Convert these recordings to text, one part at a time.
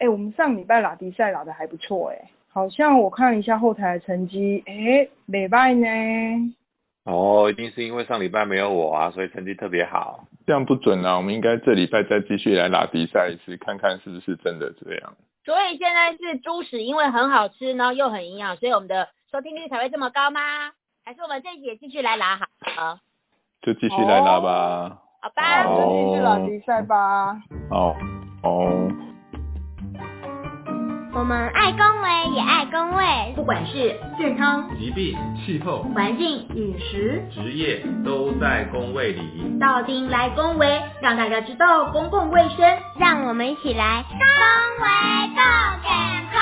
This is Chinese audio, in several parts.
哎，我们上礼拜拉比赛打的还不错哎，好像我看了一下后台的成绩，哎，礼拜呢？哦，一定是因为上礼拜没有我啊，所以成绩特别好。这样不准啊，我们应该这礼拜再继续来拉比赛一次，看看是不是真的这样。所以现在是猪屎，因为很好吃，然后又很营养，所以我们的收听率才会这么高吗？还是我们这一节继续来拉好？就继续来拉吧。好吧，就继续拉比赛吧。哦哦。我们爱公卫也爱公卫，不管是健康、疾病、气候、环境、饮食、职业，都在公卫里。到丁来公卫，让大家知道公共卫生，让我们一起来公卫更健康。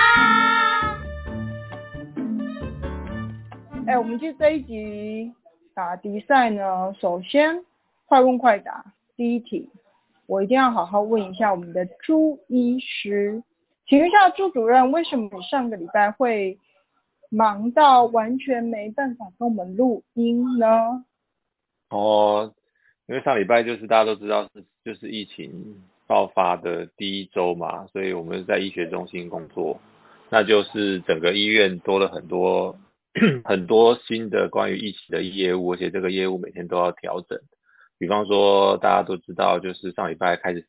哎，我们就这一集打比赛呢，首先快问快答，第一题，我一定要好好问一下我们的朱医师。请问一下朱主任，为什么上个礼拜会忙到完全没办法跟我们录音呢？哦，因为上礼拜就是大家都知道是就是疫情爆发的第一周嘛，所以我们在医学中心工作，那就是整个医院多了很多 很多新的关于疫情的业务，而且这个业务每天都要调整。比方说大家都知道，就是上礼拜开始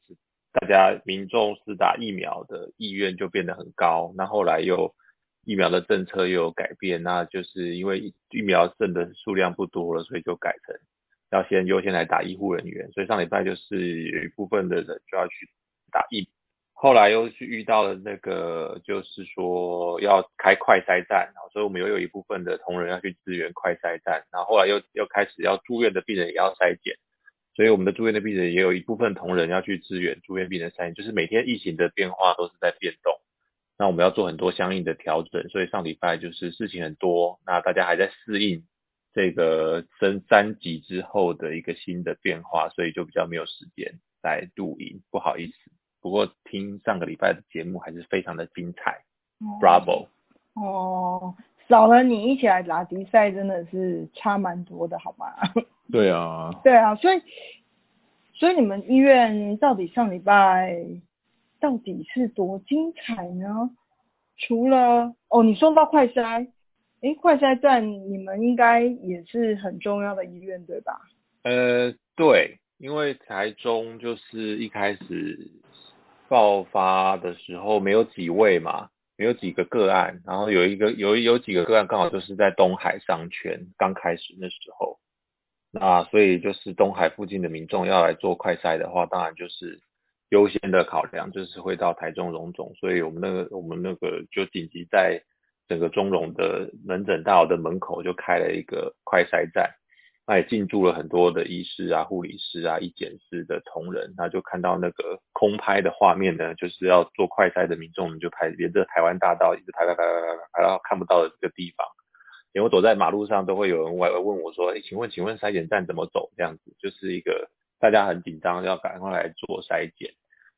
大家民众是打疫苗的意愿就变得很高，那后来又疫苗的政策又有改变，那就是因为疫苗剩的数量不多了，所以就改成要先优先来打医护人员，所以上礼拜就是有一部分的人就要去打疫，后来又去遇到了那个就是说要开快筛站，所以我们又有一部分的同仁要去支援快筛站，然后后来又又开始要住院的病人也要筛检。所以我们的住院的病人也有一部分同仁要去支援住院病人筛检，就是每天疫情的变化都是在变动，那我们要做很多相应的调整。所以上礼拜就是事情很多，那大家还在适应这个升三级之后的一个新的变化，所以就比较没有时间来录音，不好意思。不过听上个礼拜的节目还是非常的精彩，Bravo！哦，少了你一起来打比赛真的是差蛮多的，好吗？对啊，对啊，所以所以你们医院到底上礼拜到底是多精彩呢？除了哦，你说到快筛，哎，快筛站你们应该也是很重要的医院对吧？呃，对，因为台中就是一开始爆发的时候没有几位嘛，没有几个个案，然后有一个有有几个个案刚好就是在东海商圈刚开始那时候。那所以就是东海附近的民众要来做快筛的话，当然就是优先的考量，就是会到台中荣总，所以我们那个我们那个就紧急在整个中荣的门诊大楼的门口就开了一个快筛站，那也进驻了很多的医师啊、护理师啊、医检师的同仁，那就看到那个空拍的画面呢，就是要做快筛的民众我们就排沿着台湾大道一直排排排排排排到看不到的这个地方。因为我走在马路上，都会有人问问我说：“哎，请问，请问筛检站怎么走？”这样子就是一个大家很紧张，要赶快来做筛检。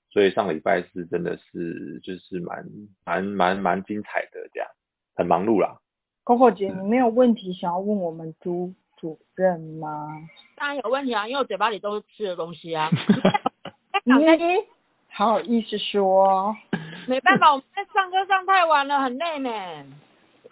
所以上礼拜是真的是就是蛮蛮蛮蛮精彩的，这样很忙碌啦。Coco 姐，你没有问题想要问我们朱主任吗？当然有问题啊，因为我嘴巴里都是吃的东西啊。你好意思说？没办法，我们在上课上太晚了，很累呢。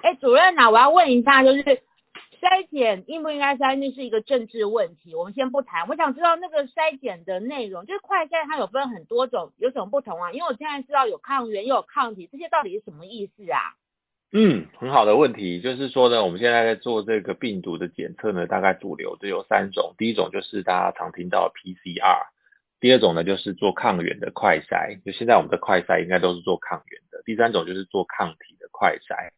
哎，主任啊，我要问一下，就是筛检应不应该筛，那是一个政治问题，我们先不谈。我想知道那个筛检的内容，就是快筛它有分很多种，有什么不同啊？因为我现在知道有抗原，又有抗体，这些到底是什么意思啊？嗯，很好的问题，就是说呢，我们现在在做这个病毒的检测呢，大概主流就有三种，第一种就是大家常听到 PCR，第二种呢就是做抗原的快筛，就现在我们的快筛应该都是做抗原的，第三种就是做抗体的快筛。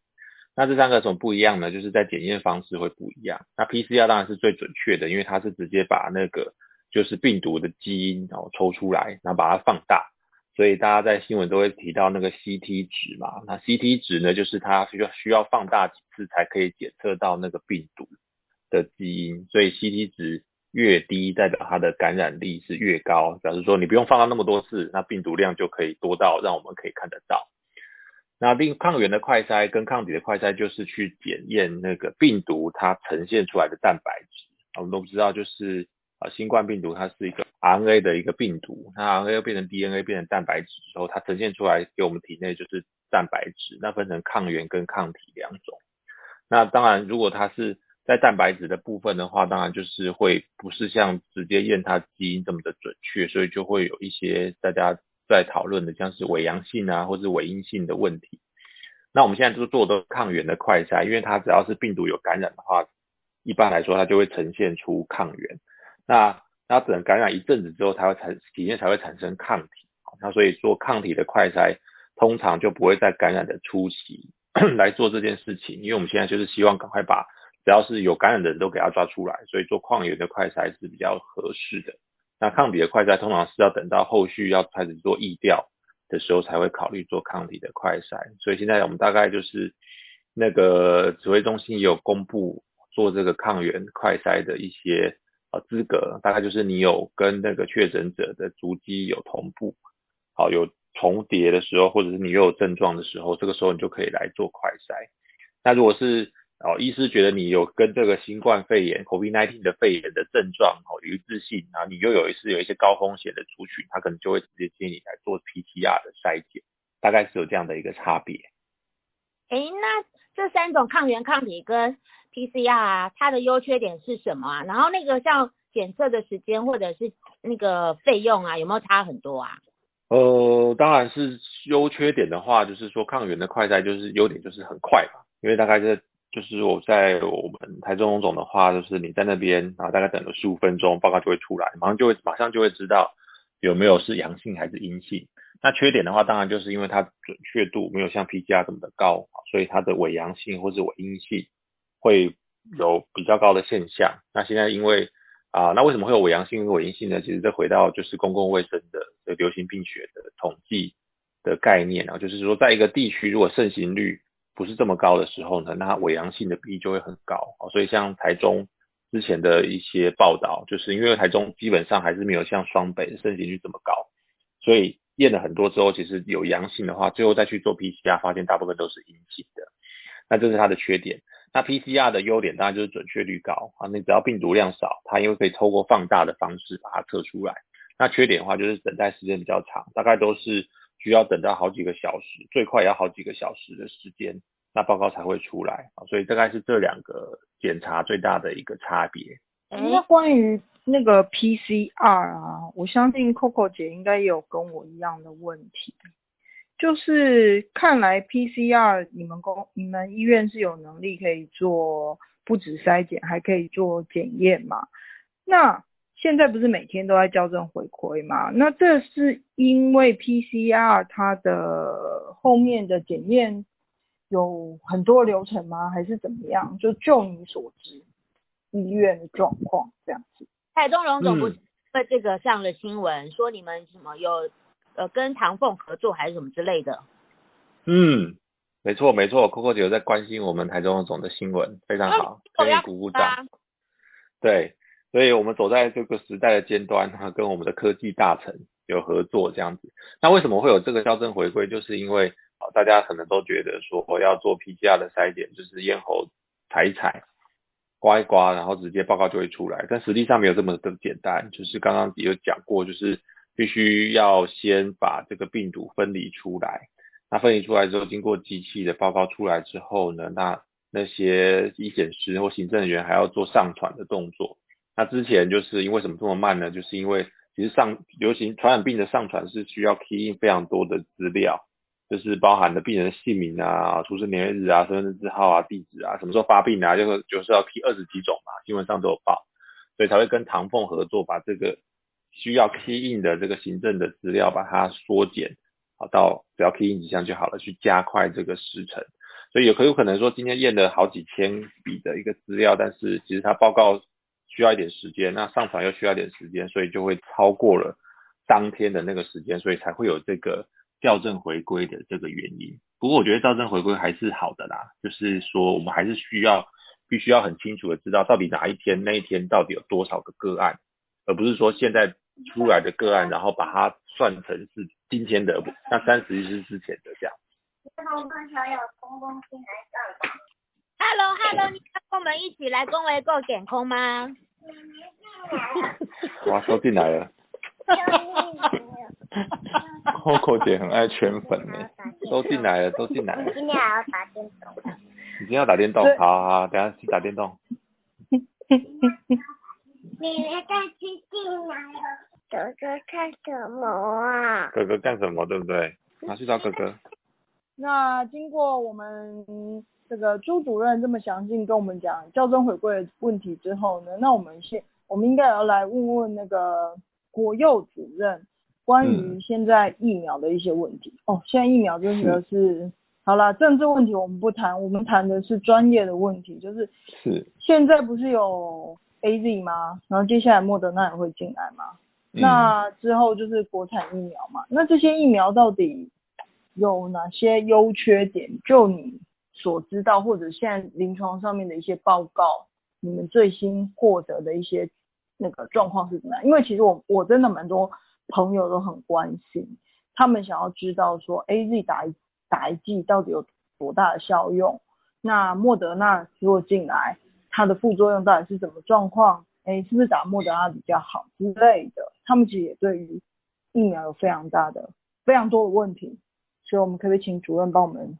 那这三个有什么不一样呢？就是在检验方式会不一样。那 PCR 当然是最准确的，因为它是直接把那个就是病毒的基因然后抽出来，然后把它放大。所以大家在新闻都会提到那个 CT 值嘛。那 CT 值呢，就是它需要需要放大几次才可以检测到那个病毒的基因。所以 CT 值越低，代表它的感染力是越高，表示说你不用放大那么多次，那病毒量就可以多到让我们可以看得到。那另抗原的快筛跟抗体的快筛就是去检验那个病毒它呈现出来的蛋白质。我们都不知道，就是呃新冠病毒它是一个 RNA 的一个病毒，那 RNA 变成 DNA 变成蛋白质之后，它呈现出来给我们体内就是蛋白质，那分成抗原跟抗体两种。那当然，如果它是在蛋白质的部分的话，当然就是会不是像直接验它基因这么的准确，所以就会有一些大家在讨论的，像是伪阳性啊，或是伪阴性的问题。那我们现在就做的抗原的快筛，因为它只要是病毒有感染的话，一般来说它就会呈现出抗原。那那等感染一阵子之后，才会产体内才会产生抗体。那所以做抗体的快筛，通常就不会在感染的初期 来做这件事情，因为我们现在就是希望赶快把只要是有感染的人都给他抓出来，所以做抗原的快筛是比较合适的。那抗体的快筛通常是要等到后续要开始做疫调。的时候才会考虑做抗体的快筛，所以现在我们大概就是那个指挥中心有公布做这个抗原快筛的一些呃资格，大概就是你有跟那个确诊者的足迹有同步，好有重叠的时候，或者是你又有症状的时候，这个时候你就可以来做快筛。那如果是哦，医师觉得你有跟这个新冠肺炎 （COVID-19） 的肺炎的症状哦一致性，然后你又有一次有一些高风险的族群，他可能就会直接建议你来做 PCR 的筛检，大概是有这样的一个差别。哎，那这三种抗原抗体跟 PCR 啊，它的优缺点是什么啊？然后那个像检测的时间或者是那个费用啊，有没有差很多啊？呃，当然是优缺点的话，就是说抗原的快筛就是优点就是很快嘛，因为大概是。就是我在我们台中总的话，就是你在那边，然后大概等了十五分钟，报告就会出来，马上就会马上就会知道有没有是阳性还是阴性。那缺点的话，当然就是因为它准确度没有像 PCR 这么的高，所以它的伪阳性或是伪阴性会有比较高的现象。那现在因为啊，那为什么会有伪阳性跟伪阴性呢？其实这回到就是公共卫生的流行病学的统计的概念啊，就是说在一个地区如果盛行率不是这么高的时候呢，那伪阳性的比例就会很高所以像台中之前的一些报道，就是因为台中基本上还是没有像双北盛行率这么高，所以验了很多之后，其实有阳性的话，最后再去做 PCR，发现大部分都是阴性的。那这是它的缺点。那 PCR 的优点当然就是准确率高啊，你只要病毒量少，它因为可以透过放大的方式把它测出来。那缺点的话就是等待时间比较长，大概都是。需要等到好几个小时，最快也要好几个小时的时间，那报告才会出来啊。所以大概是这两个检查最大的一个差别。那关于那个 PCR 啊，我相信 Coco 姐应该也有跟我一样的问题，就是看来 PCR 你们公你们医院是有能力可以做不止筛检，还可以做检验嘛？那现在不是每天都在校正回馈吗？那这是因为 PCR 它的后面的检验有很多流程吗？还是怎么样？就就你所知，医院的状况这样子。台中荣总部在这个上了新闻，说你们什么有呃跟唐凤合作还是什么之类的。嗯，没错没错，Coco 姐有在关心我们台中总的新闻，非常好，可以鼓鼓掌。对。所以我们走在这个时代的尖端，哈，跟我们的科技大臣有合作这样子。那为什么会有这个校正回归？就是因为啊，大家可能都觉得说要做 PCR 的筛检，就是咽喉采一采，刮一刮，然后直接报告就会出来。但实际上没有这么的简单，就是刚刚也有讲过，就是必须要先把这个病毒分离出来。那分离出来之后，经过机器的报告出来之后呢，那那些医检师或行政人员还要做上传的动作。那之前就是因为什么这么慢呢？就是因为其实上流行传染病的上传是需要 key in 非常多的资料，就是包含的病人的姓名啊、出生年月日啊、身份证字号啊、地址啊、什么时候发病啊，就是就是要 key 二十几种嘛，新闻上都有报，所以才会跟唐凤合作，把这个需要 key in 的这个行政的资料把它缩减，好到只要 key in 几项就好了，去加快这个时程。所以有很有可能说今天验了好几千笔的一个资料，但是其实它报告。需要一点时间，那上传又需要点时间，所以就会超过了当天的那个时间，所以才会有这个校正回归的这个原因。不过我觉得校正回归还是好的啦，就是说我们还是需要必须要很清楚的知道到底哪一天那一天到底有多少个个案，而不是说现在出来的个案，然后把它算成是今天的，那三十一是之前的这样。Hello，Hello，你要跟我们一起来恭维购减空吗？哇，都进来了，Coco 姐很爱圈粉呢。都进来了，都进来了。今天还要打电动。你今天要打电动？好好好，等下去打电动。妹妹再去进来了。哥哥看什么啊？哥哥干什么？对不对？拿去找哥哥。那经过我们这个朱主任这么详尽跟我们讲校正回归的问题之后呢，那我们现我们应该要来问问那个国幼主任关于嗯现在疫苗的一些问题。哦，现在疫苗真的是好啦，政治问题我们不谈，我们谈的是专业的问题，就是是，现在不是有 A Z 吗？然后接下来莫德纳也会进来吗？嗯那之后就是国产疫苗嘛，那这些疫苗到底有哪些优缺点？就你所知道，或者现在临床上面的一些报告，你们最新获得的一些那个状况是怎么样？因为其实我我真的蛮多朋友都很关心，他们想要知道说 A Z 打一打一剂到底有多大的效用？那莫德纳如果进来，它的副作用到底是什么状况？哎，是不是打莫德纳比较好之类的？他们其实也对于疫苗有非常大的、非常多的问题，所以我们可不可以请主任帮我们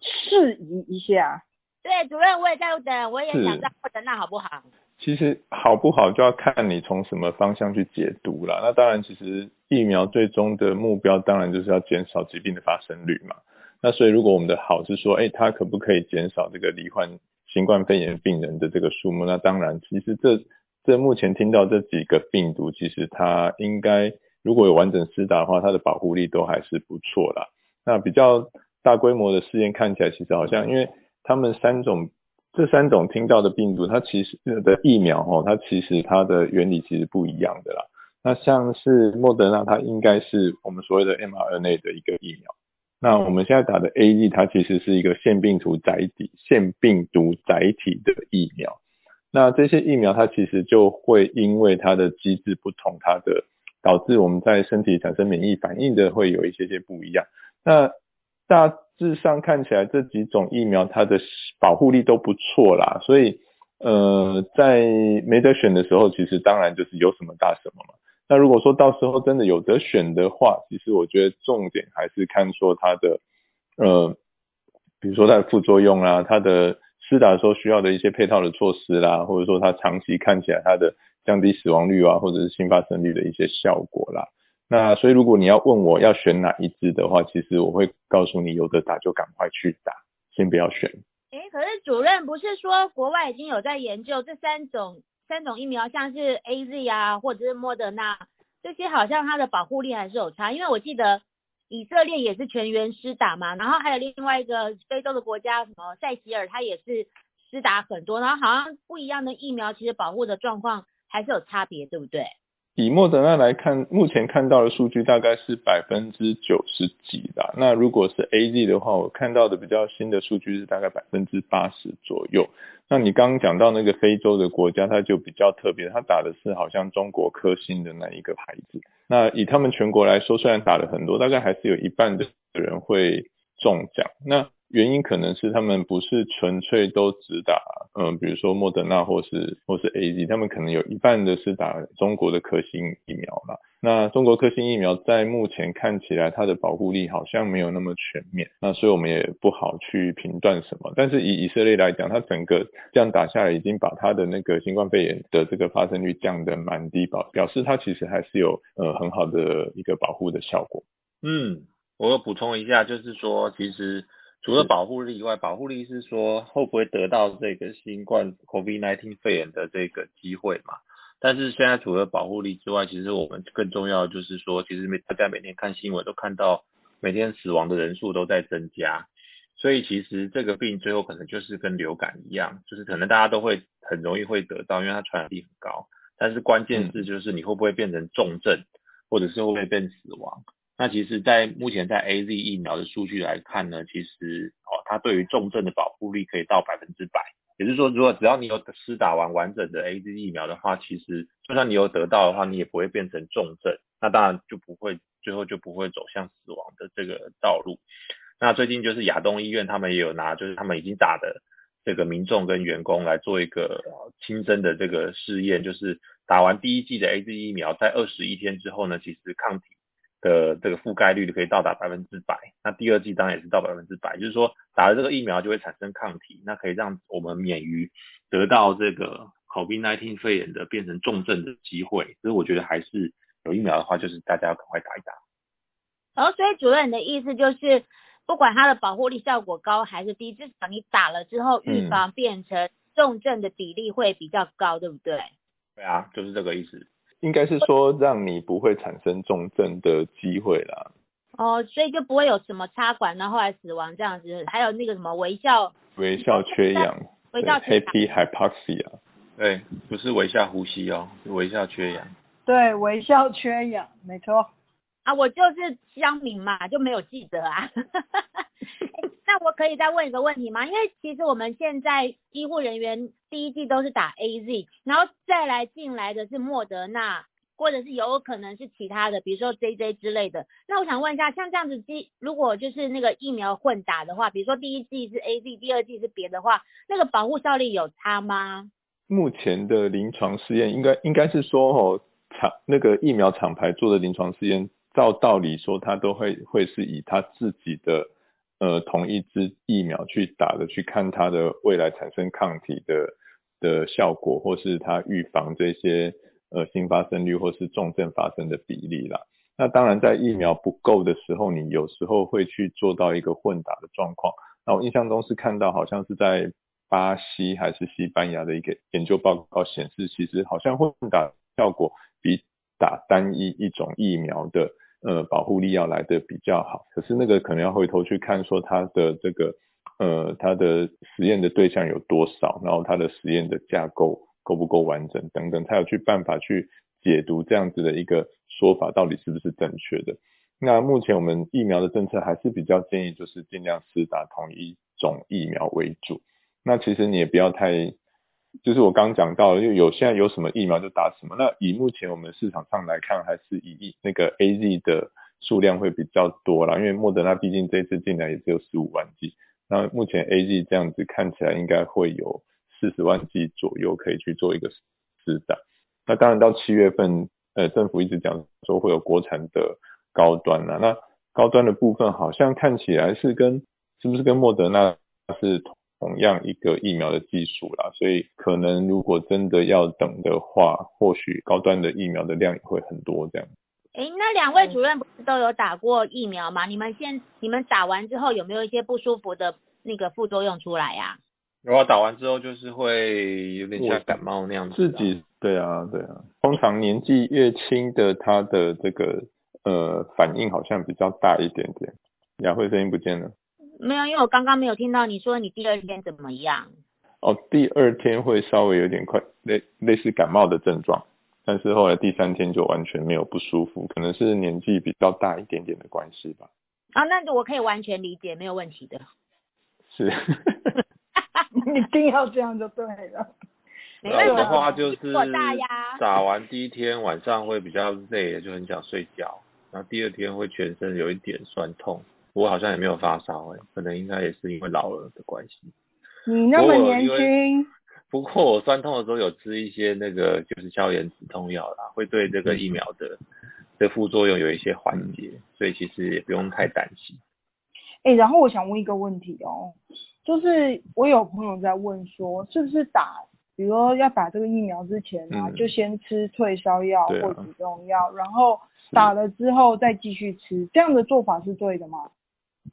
释疑一下？对，主任我也在等，我也想知道莫德纳好不好？其实好不好就要看你从什么方向去解读啦。那当然，其实疫苗最终的目标当然就是要减少疾病的发生率嘛。那所以如果我们的好是说，哎，它可不可以减少这个罹患新冠肺炎病人的这个数目？那当然，其实这这目前听到这几个病毒，其实它应该如果有完整施打的话，它的保护力都还是不错啦。那比较大规模的试验看起来，其实好像因为他们三种这三种听到的病毒，它其实的疫苗哦，它其实它的原理其实不一样的啦。那像是莫德纳，它应该是我们所谓的 mRNA 的一个疫苗。那我们现在打的 A E，它其实是一个腺病毒载体、腺病毒载体的疫苗。那这些疫苗它其实就会因为它的机制不同，它的导致我们在身体产生免疫反应的会有一些些不一样。那大致上看起来这几种疫苗它的保护力都不错啦，所以呃在没得选的时候，其实当然就是有什么打什么嘛。那如果说到时候真的有得选的话，其实我觉得重点还是看说它的呃，比如说它的副作用啦，它的施打的时候需要的一些配套的措施啦，或者说它长期看起来它的降低死亡率啊，或者是新发生率的一些效果啦。那所以如果你要问我要选哪一支的话，其实我会告诉你有的打就赶快去打，先不要选。诶，可是主任不是说国外已经有在研究这三种三种疫苗，像是 A Z 啊，或者是莫德纳这些，好像它的保护力还是有差。因为我记得以色列也是全员施打嘛，然后还有另外一个非洲的国家什么塞西尔，它也是施打很多，然后好像不一样的疫苗，其实保护的状况还是有差别，对不对？以莫德纳来看，目前看到的数据大概是百分之九十几啦。那如果是 A Z 的话，我看到的比较新的数据是大概百分之八十左右。那你刚刚讲到那个非洲的国家，它就比较特别，它打的是好像中国科兴的那一个牌子。那以他们全国来说，虽然打了很多，大概还是有一半的人会中奖。那原因可能是他们不是纯粹都只打，嗯，比如说莫德纳或是或是 A Z，他们可能有一半的是打中国的科兴疫苗啦。那中国科兴疫苗在目前看起来它的保护力好像没有那么全面，那所以我们也不好去评断什么。但是以以色列来讲，它整个这样打下来，已经把它的那个新冠肺炎的这个发生率降得蛮低，保表示它其实还是有呃很好的一个保护的效果。嗯，我有补充一下，就是说，其实除了保护力以外，保护力是说会不会得到这个新冠 COVID-19 肺炎的这个机会嘛？但是现在除了保护力之外，其实我们更重要的就是说，其实每大家每天看新闻都看到每天死亡的人数都在增加，所以其实这个病最后可能就是跟流感一样，就是可能大家都会很容易会得到，因为它传染力很高。但是关键是就是你会不会变成重症，或者是会不会变死亡？那其实，在目前在 A Z 疫苗的数据来看呢，其实哦，它对于重症的保护力可以到百分之百。也就是说，如果只要你有施打完完整的 A Z 疫苗的话，其实就算你有得到的话，你也不会变成重症，那当然就不会最后就不会走向死亡的这个道路。那最近就是亚东医院他们也有拿，就是他们已经打的这个民众跟员工来做一个呃亲身的这个试验，就是打完第一剂的 A Z 疫苗，在二十一天之后呢，其实抗体的这个覆盖率可以到达百分之百。那第二剂当然也是到百分之百，就是说打了这个疫苗就会产生抗体，那可以让我们免于得到这个 COVID-19 肺炎的变成重症的机会。所以我觉得还是有疫苗的话，就是大家要赶快打一打。然后，所以主任的意思就是，不管它的保护力效果高还是低，至少你打了之后，预防变成重症的比例会比较高，对不对？对啊，就是这个意思。应该是说让你不会产生重症的机会啦。哦，所以就不会有什么插管，然后来死亡这样子。还有那个什么微笑，微笑缺氧，微笑 happy hypoxia，对，不是微笑呼吸哦，是微笑缺氧。对，微笑缺氧，没错。啊，我就是乡民嘛，就没有记得啊。那我可以再问一个问题吗？因为其实我们现在医护人员第一季都是打 A Z，然后再来进来的是莫德纳，或者是有可能是其他的，比如说 J J 之类的。那我想问一下，像这样子，如果就是那个疫苗混打的话，比如说第一季是 A Z，第二季是别的话，那个保护效力有差吗？目前的临床试验应该应该是说哦，厂那个疫苗厂牌做的临床试验。照道理说，它都会会是以它自己的呃同一支疫苗去打的，去看它的未来产生抗体的的效果，或是它预防这些呃新发生率或是重症发生的比例啦。那当然，在疫苗不够的时候，你有时候会去做到一个混打的状况。那我印象中是看到好像是在巴西还是西班牙的一个研究报告显示，其实好像混打效果比打单一一种疫苗的。呃，保护力要来的比较好，可是那个可能要回头去看，说它的这个呃，它的实验的对象有多少，然后它的实验的架构够不够完整等等，才有去办法去解读这样子的一个说法到底是不是正确的。那目前我们疫苗的政策还是比较建议，就是尽量施打同一种疫苗为主。那其实你也不要太。就是我刚讲到，就有现在有什么疫苗就打什么。那以目前我们市场上来看，还是以那个 A Z 的数量会比较多啦，因为莫德纳毕竟这次进来也只有十五万剂。那目前 A Z 这样子看起来应该会有四十万剂左右可以去做一个施打。那当然到七月份，呃，政府一直讲说会有国产的高端啦。那高端的部分好像看起来是跟是不是跟莫德纳是同。同样一个疫苗的技术啦，所以可能如果真的要等的话，或许高端的疫苗的量也会很多这样。哎，那两位主任不是都有打过疫苗吗？你们现你们打完之后有没有一些不舒服的那个副作用出来呀？有啊，打完之后就是会有点像感冒那样子。自己对啊对啊，通常年纪越轻的，他的这个呃反应好像比较大一点点。雅慧声音不见了。没有，因为我刚刚没有听到你说你第二天怎么样。哦，第二天会稍微有点快类类似感冒的症状，但是后来第三天就完全没有不舒服，可能是年纪比较大一点点的关系吧。啊，那我可以完全理解，没有问题的。是，一定要这样就对了。我的话就是打完第一天晚上会比较累，就很想睡觉，然后第二天会全身有一点酸痛。我好像也没有发烧哎，可能应该也是因为老了的关系。你那么年轻。不过我酸痛的时候有吃一些那个就是消炎止痛药啦，会对这个疫苗的的副作用有一些缓解，所以其实也不用太担心。哎，然后我想问一个问题哦，就是我有朋友在问说，是不是打，比如说要打这个疫苗之前啊，就先吃退烧药或止痛药，然后打了之后再继续吃，这样的做法是对的吗？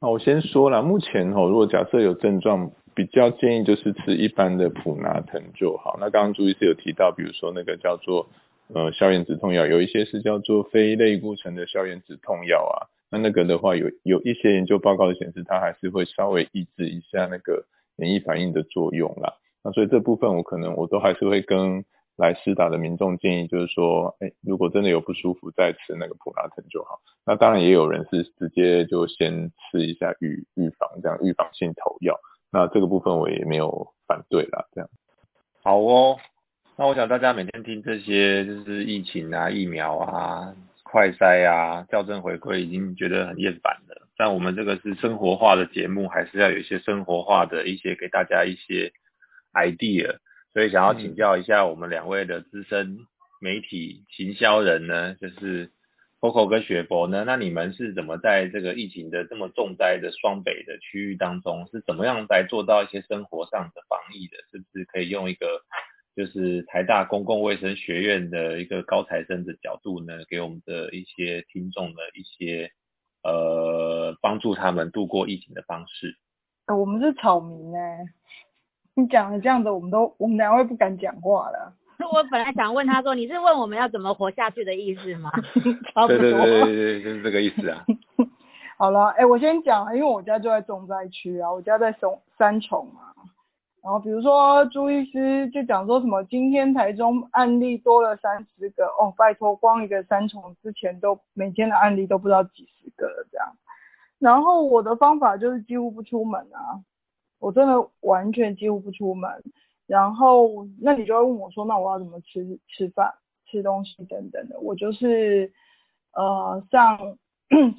那我先说了，目前哦，如果假设有症状，比较建议就是吃一般的普拿疼就好。那刚刚朱医师有提到，比如说那个叫做呃消炎止痛药，有一些是叫做非类固醇的消炎止痛药啊。那那个的话，有有一些研究报告显示，它还是会稍微抑制一下那个免疫反应的作用啦。那所以这部分我可能我都还是会跟。来施打的民众建议就是说，哎，如果真的有不舒服，再吃那个普拉腾就好。那当然也有人是直接就先吃一下预预防这样预防性投药。那这个部分我也没有反对啦，这样。好哦，那我想大家每天听这些就是疫情啊、疫苗啊、快筛啊、校正回归，已经觉得很厌烦了。但我们这个是生活化的节目，还是要有一些生活化的一些给大家一些 idea。所以想要请教一下我们两位的资深媒体行销人呢，就是 Coco 跟雪博呢，那你们是怎么在这个疫情的这么重灾的双北的区域当中，是怎么样来做到一些生活上的防疫的？是不是可以用一个就是台大公共卫生学院的一个高材生的角度呢，给我们的一些听众的一些呃帮助他们度过疫情的方式？呃我们是草民哎、你讲的这样子，我们都我们两位不敢讲话了，我本来想问他说，你是问我们要怎么活下去的意思吗？差不多。对对对对对，就是这个意思啊。好了，哎、我先讲啊，因为我家就在重灾区啊，我家在松三重嘛。然后比如说朱医师就讲说什么，今天台中案例多了三十个，哦，拜托，光一个三重之前都每天的案例都不知道几十个了这样。然后我的方法就是几乎不出门啊，我真的完全几乎不出门。然后那你就会问我说，那我要怎么吃吃饭、吃东西等等的？我就是呃上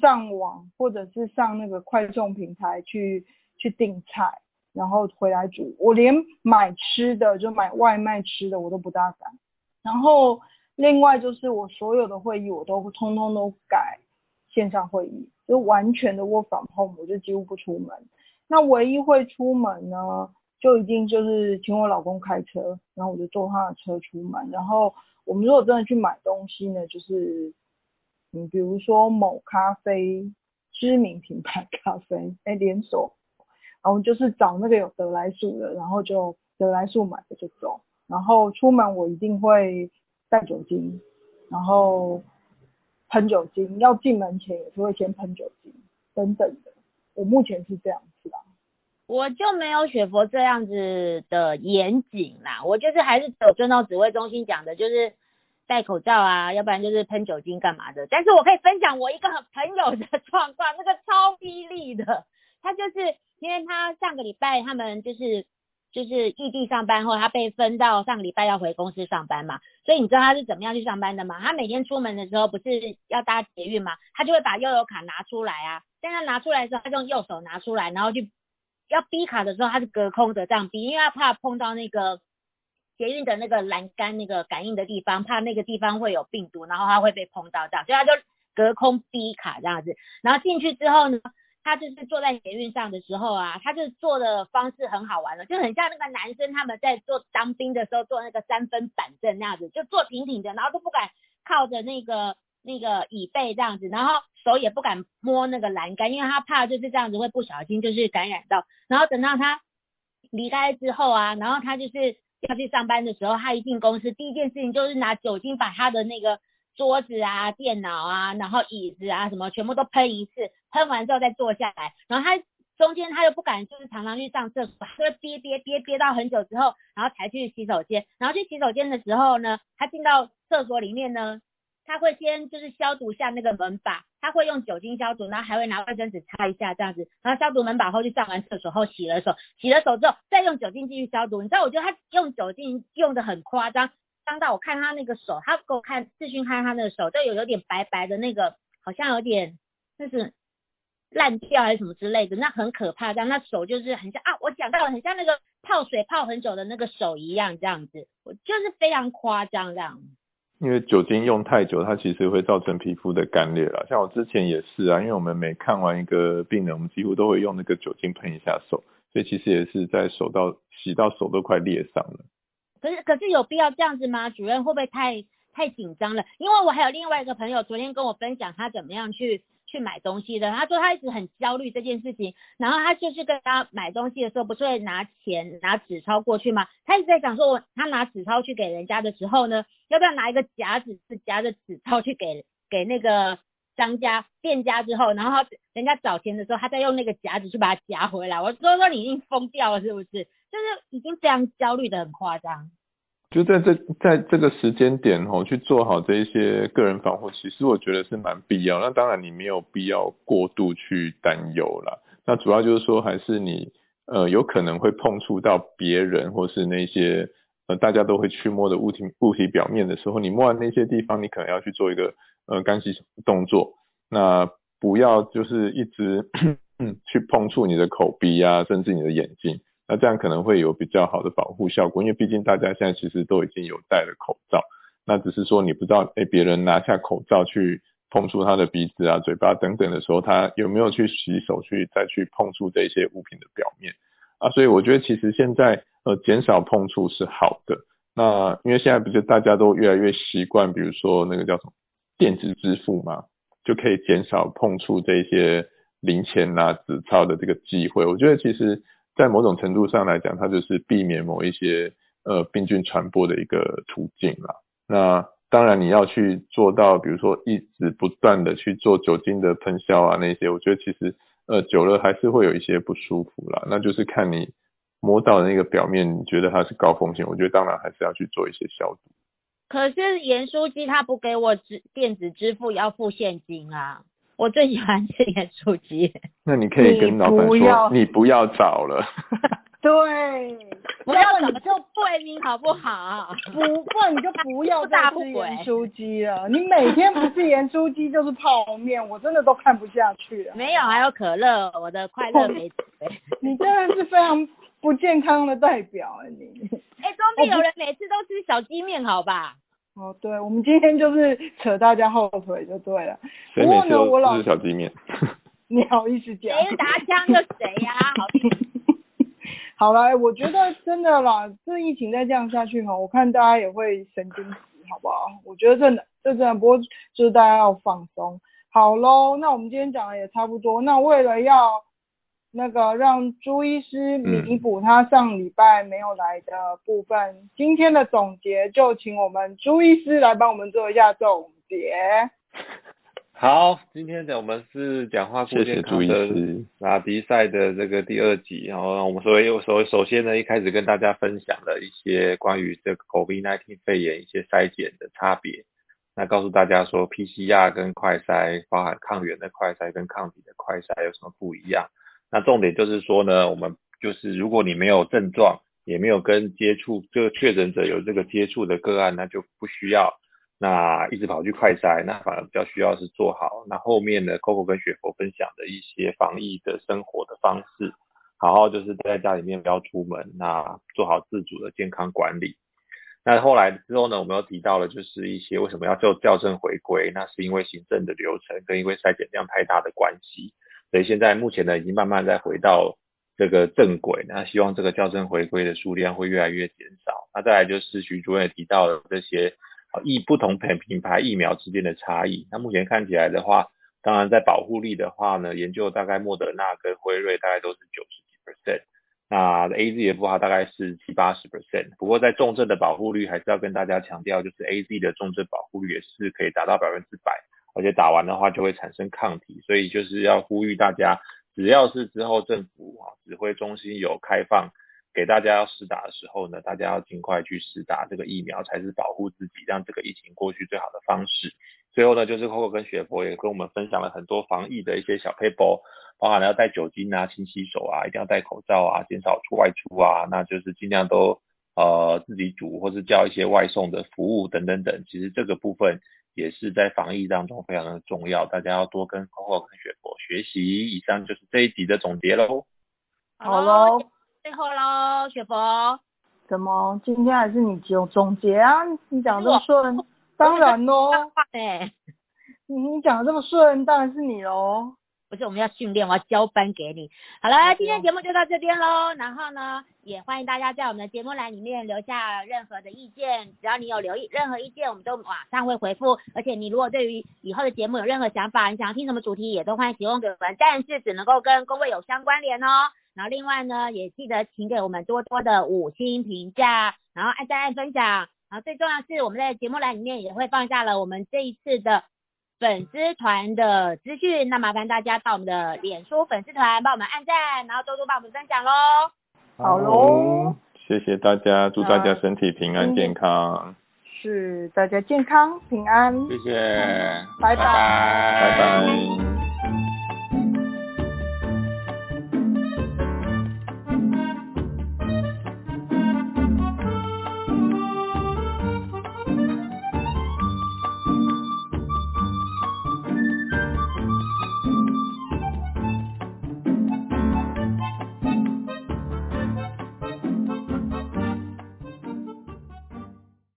上网或者是上那个快送平台去去订菜，然后回来煮。我连买吃的就买外卖吃的我都不大敢。然后另外就是我所有的会议我都通通都改线上会议，就完全的 work from home，我就几乎不出门。那唯一会出门呢，就一定就是请我老公开车，然后我就坐他的车出门。然后我们如果真的去买东西呢，就是嗯，比如说某咖啡知名品牌咖啡，哎，连锁，然后就是找那个有得来速的，然后就得来速买的就走。然后出门我一定会带酒精，然后喷酒精，要进门前也是会先喷酒精等等的。我目前是这样。我就没有雪佛这样子的严谨啦，我就是还是走遵照指挥中心讲的，就是戴口罩啊，要不然就是喷酒精干嘛的。但是我可以分享我一个朋友的 状况，那个超霹雳的，他就是因为他上个礼拜他们就是就是异地上班后，他被分到上个礼拜要回公司上班嘛，所以你知道他是怎么样去上班的吗？他每天出门的时候不是要搭捷运嘛，他就会把悠游卡拿出来啊，但他拿出来的时候，他用右手拿出来，然后去要逼卡的时候，他是隔空的这样逼，因为他怕碰到那个捷运的那个栏杆那个感应的地方，怕那个地方会有病毒，然后他会被碰到这样，所以他就隔空逼卡这样子。然后进去之后呢，他就是坐在捷运上的时候啊，他就坐的方式很好玩了，就很像那个男生他们在做当兵的时候做那个三分板正那样子，就坐挺挺的，然后都不敢靠着那个那个椅背这样子，然后手也不敢摸那个栏杆，因为他怕就是这样子会不小心就是感染到。然后等到他离开之后啊，然后他就是要去上班的时候，他一进公司第一件事情就是拿酒精把他的那个桌子啊、电脑啊，然后椅子啊什么全部都喷一次，喷完之后再坐下来，然后他。中间他又不敢，就是常常去上厕所，他会憋憋憋憋到很久之后，然后才去洗手间。然后去洗手间的时候呢，他进到厕所里面呢，他会先就是消毒下那个门把，他会用酒精消毒，然后还会拿卫生纸擦一下这样子，然后消毒门把后去上完厕所后洗了手，洗了手之后再用酒精继续消毒。你知道，我觉得他用酒精用的很夸张，当到我看他那个手，他给我看视讯看他那个手，就有有点白白的那个，好像有点就是烂掉还是什么之类的，那很可怕。这样，那手就是很像啊，我讲到了，很像那个泡水泡很久的那个手一样，这样子，我就是非常夸张这样。因为酒精用太久，它其实会造成皮肤的干裂了。像我之前也是啊，因为我们每看完一个病人，我们几乎都会用那个酒精喷一下手，所以其实也是在手到洗到手都快裂伤了。可是可是有必要这样子吗？主任会不会太太紧张了？因为我还有另外一个朋友，昨天跟我分享他怎么样去去买东西的。他说他一直很焦虑这件事情，然后他就是跟他买东西的时候，不是会拿钱拿纸钞过去吗？他一直在想说，我他拿纸钞去给人家的时候呢，要不要拿一个夹子是夹着纸钞去给给那个商家店家之后，然后人家找钱的时候，他再用那个夹子去把它夹回来。我说说你已经疯掉了是不是？就是已经非常焦虑的很夸张。就在这在这个时间点吼，去做好这一些个人防护，其实我觉得是蛮必要。那当然你没有必要过度去担忧啦。那主要就是说，还是你呃有可能会碰触到别人或是那些呃大家都会去摸的物体物体表面的时候，你摸完那些地方，你可能要去做一个呃干洗动作。那不要就是一直 去碰触你的口鼻啊，甚至你的眼睛。那这样可能会有比较好的保护效果，因为毕竟大家现在其实都已经有戴了口罩。那只是说你不知道，哎，别人拿下口罩去碰触他的鼻子啊、嘴巴等等的时候，他有没有去洗手去再去碰触这些物品的表面啊？所以我觉得其实现在呃减少碰触是好的。那因为现在不是大家都越来越习惯，比如说那个叫什么电子支付嘛，就可以减少碰触这些零钱啊、纸钞的这个机会。我觉得其实，在某种程度上来讲，它就是避免某一些呃病菌传播的一个途径啦。那当然你要去做到，比如说一直不断的去做酒精的喷消啊那些，我觉得其实呃久了还是会有一些不舒服啦。那就是看你。摸到的那个表面，你觉得它是高风险？我觉得当然还是要去做一些消毒。可是盐酥鸡他不给我支电子支付，要付现金啊！我最喜欢吃盐酥鸡。那你可以跟老板说，你不要找了。对，不要找就对你好不好？不，不然你就不要再吃盐酥鸡了。你每天不是盐酥鸡就是泡面，我真的都看不下去了。没有，还有可乐，我的快乐没。你真的是非常。不健康的代表啊你！哎，总比有人每次都吃小鸡面好吧？哦，对，我们今天就是扯大家后腿就对了。不过呢，我老是小鸡面。你好意思讲？谁打枪的谁呀？好。好了，我觉得真的啦，这疫情再这样下去哈，我看大家也会神经质，好不好？我觉得真的，这真的，不过就是大家要放松。好喽，那我们今天讲的也差不多。那为了要。那个让朱医师弥补他上礼拜没有来的部分，今天的总结就请我们朱医师来帮我们做一下总结。好，今天的我们是讲话顾健康的拉迪赛的这个第二集，然后我们所以首首先呢，一开始跟大家分享了一些关于这个 COVID-19 肺炎一些筛检的差别，那告诉大家说 PCR 跟快筛，包含抗原的快筛跟抗体的快筛有什么不一样。那重点就是说呢，我们就是如果你没有症状，也没有跟接触这个确诊者有这个接触的个案，那就不需要那一直跑去快筛，那反而比较需要是做好那后面的 Coco 跟雪佛分享的一些防疫的生活的方式，好好就是在家里面不要出门，那做好自主的健康管理。那后来之后呢，我们又提到了就是一些为什么要做校正回归，那是因为行政的流程跟因为筛检量太大的关系。所以现在目前呢，已经慢慢在回到这个正轨。那希望这个校正回归的数量会越来越减少。那再来就是徐主任提到的这些啊疫不同品品牌疫苗之间的差异。那目前看起来的话，当然在保护力的话呢，研究大概莫德纳跟辉瑞大概都是九十几 percent，那 A Z 的话大概是七八十 percent。不过在重症的保护率还是要跟大家强调，就是 A Z 的重症保护率也是可以达到百分之百。而且打完的话就会产生抗体，所以就是要呼吁大家，只要是之后政府啊指挥中心有开放给大家要施打的时候呢，大家要尽快去施打这个疫苗，才是保护自己让这个疫情过去最好的方式。最后呢，就是 Coco 跟雪佛也跟我们分享了很多防疫的一些小 paper，包含了要带酒精啊、勤洗手啊、一定要戴口罩啊、减少出外出啊，那就是尽量都呃自己煮或是叫一些外送的服务等等等。其实这个部分。也是在防疫当中非常的重要，大家要多跟 Coco 跟雪佛学习。以上就是这一集的总结喽。好喽，最后喽，雪佛，怎么今天还是你总总结啊？你讲这么顺，当然喽。你你讲的这么顺，当然是你喽。不是我们要训练，我要交班给你。好了，今天节目就到这边喽。然后呢，也欢迎大家在我们的节目栏里面留下任何的意见，只要你有留意任何意见，我们都马上会回复。而且你如果对于以后的节目有任何想法，你想要听什么主题，也都欢迎提供给我们，但是只能够跟工位有相关联哦。然后另外呢，也记得请给我们多多的五星评价，然后按赞按分享。然后最重要是我们在节目栏里面也会放下了我们这一次的。粉丝团的资讯，那麻烦大家到我们的脸书粉丝团帮我们按赞，然后多多帮我们分享喽。好喽，谢谢大家，祝大家身体平安健康。是，大家健康平安。谢谢，拜拜，拜拜。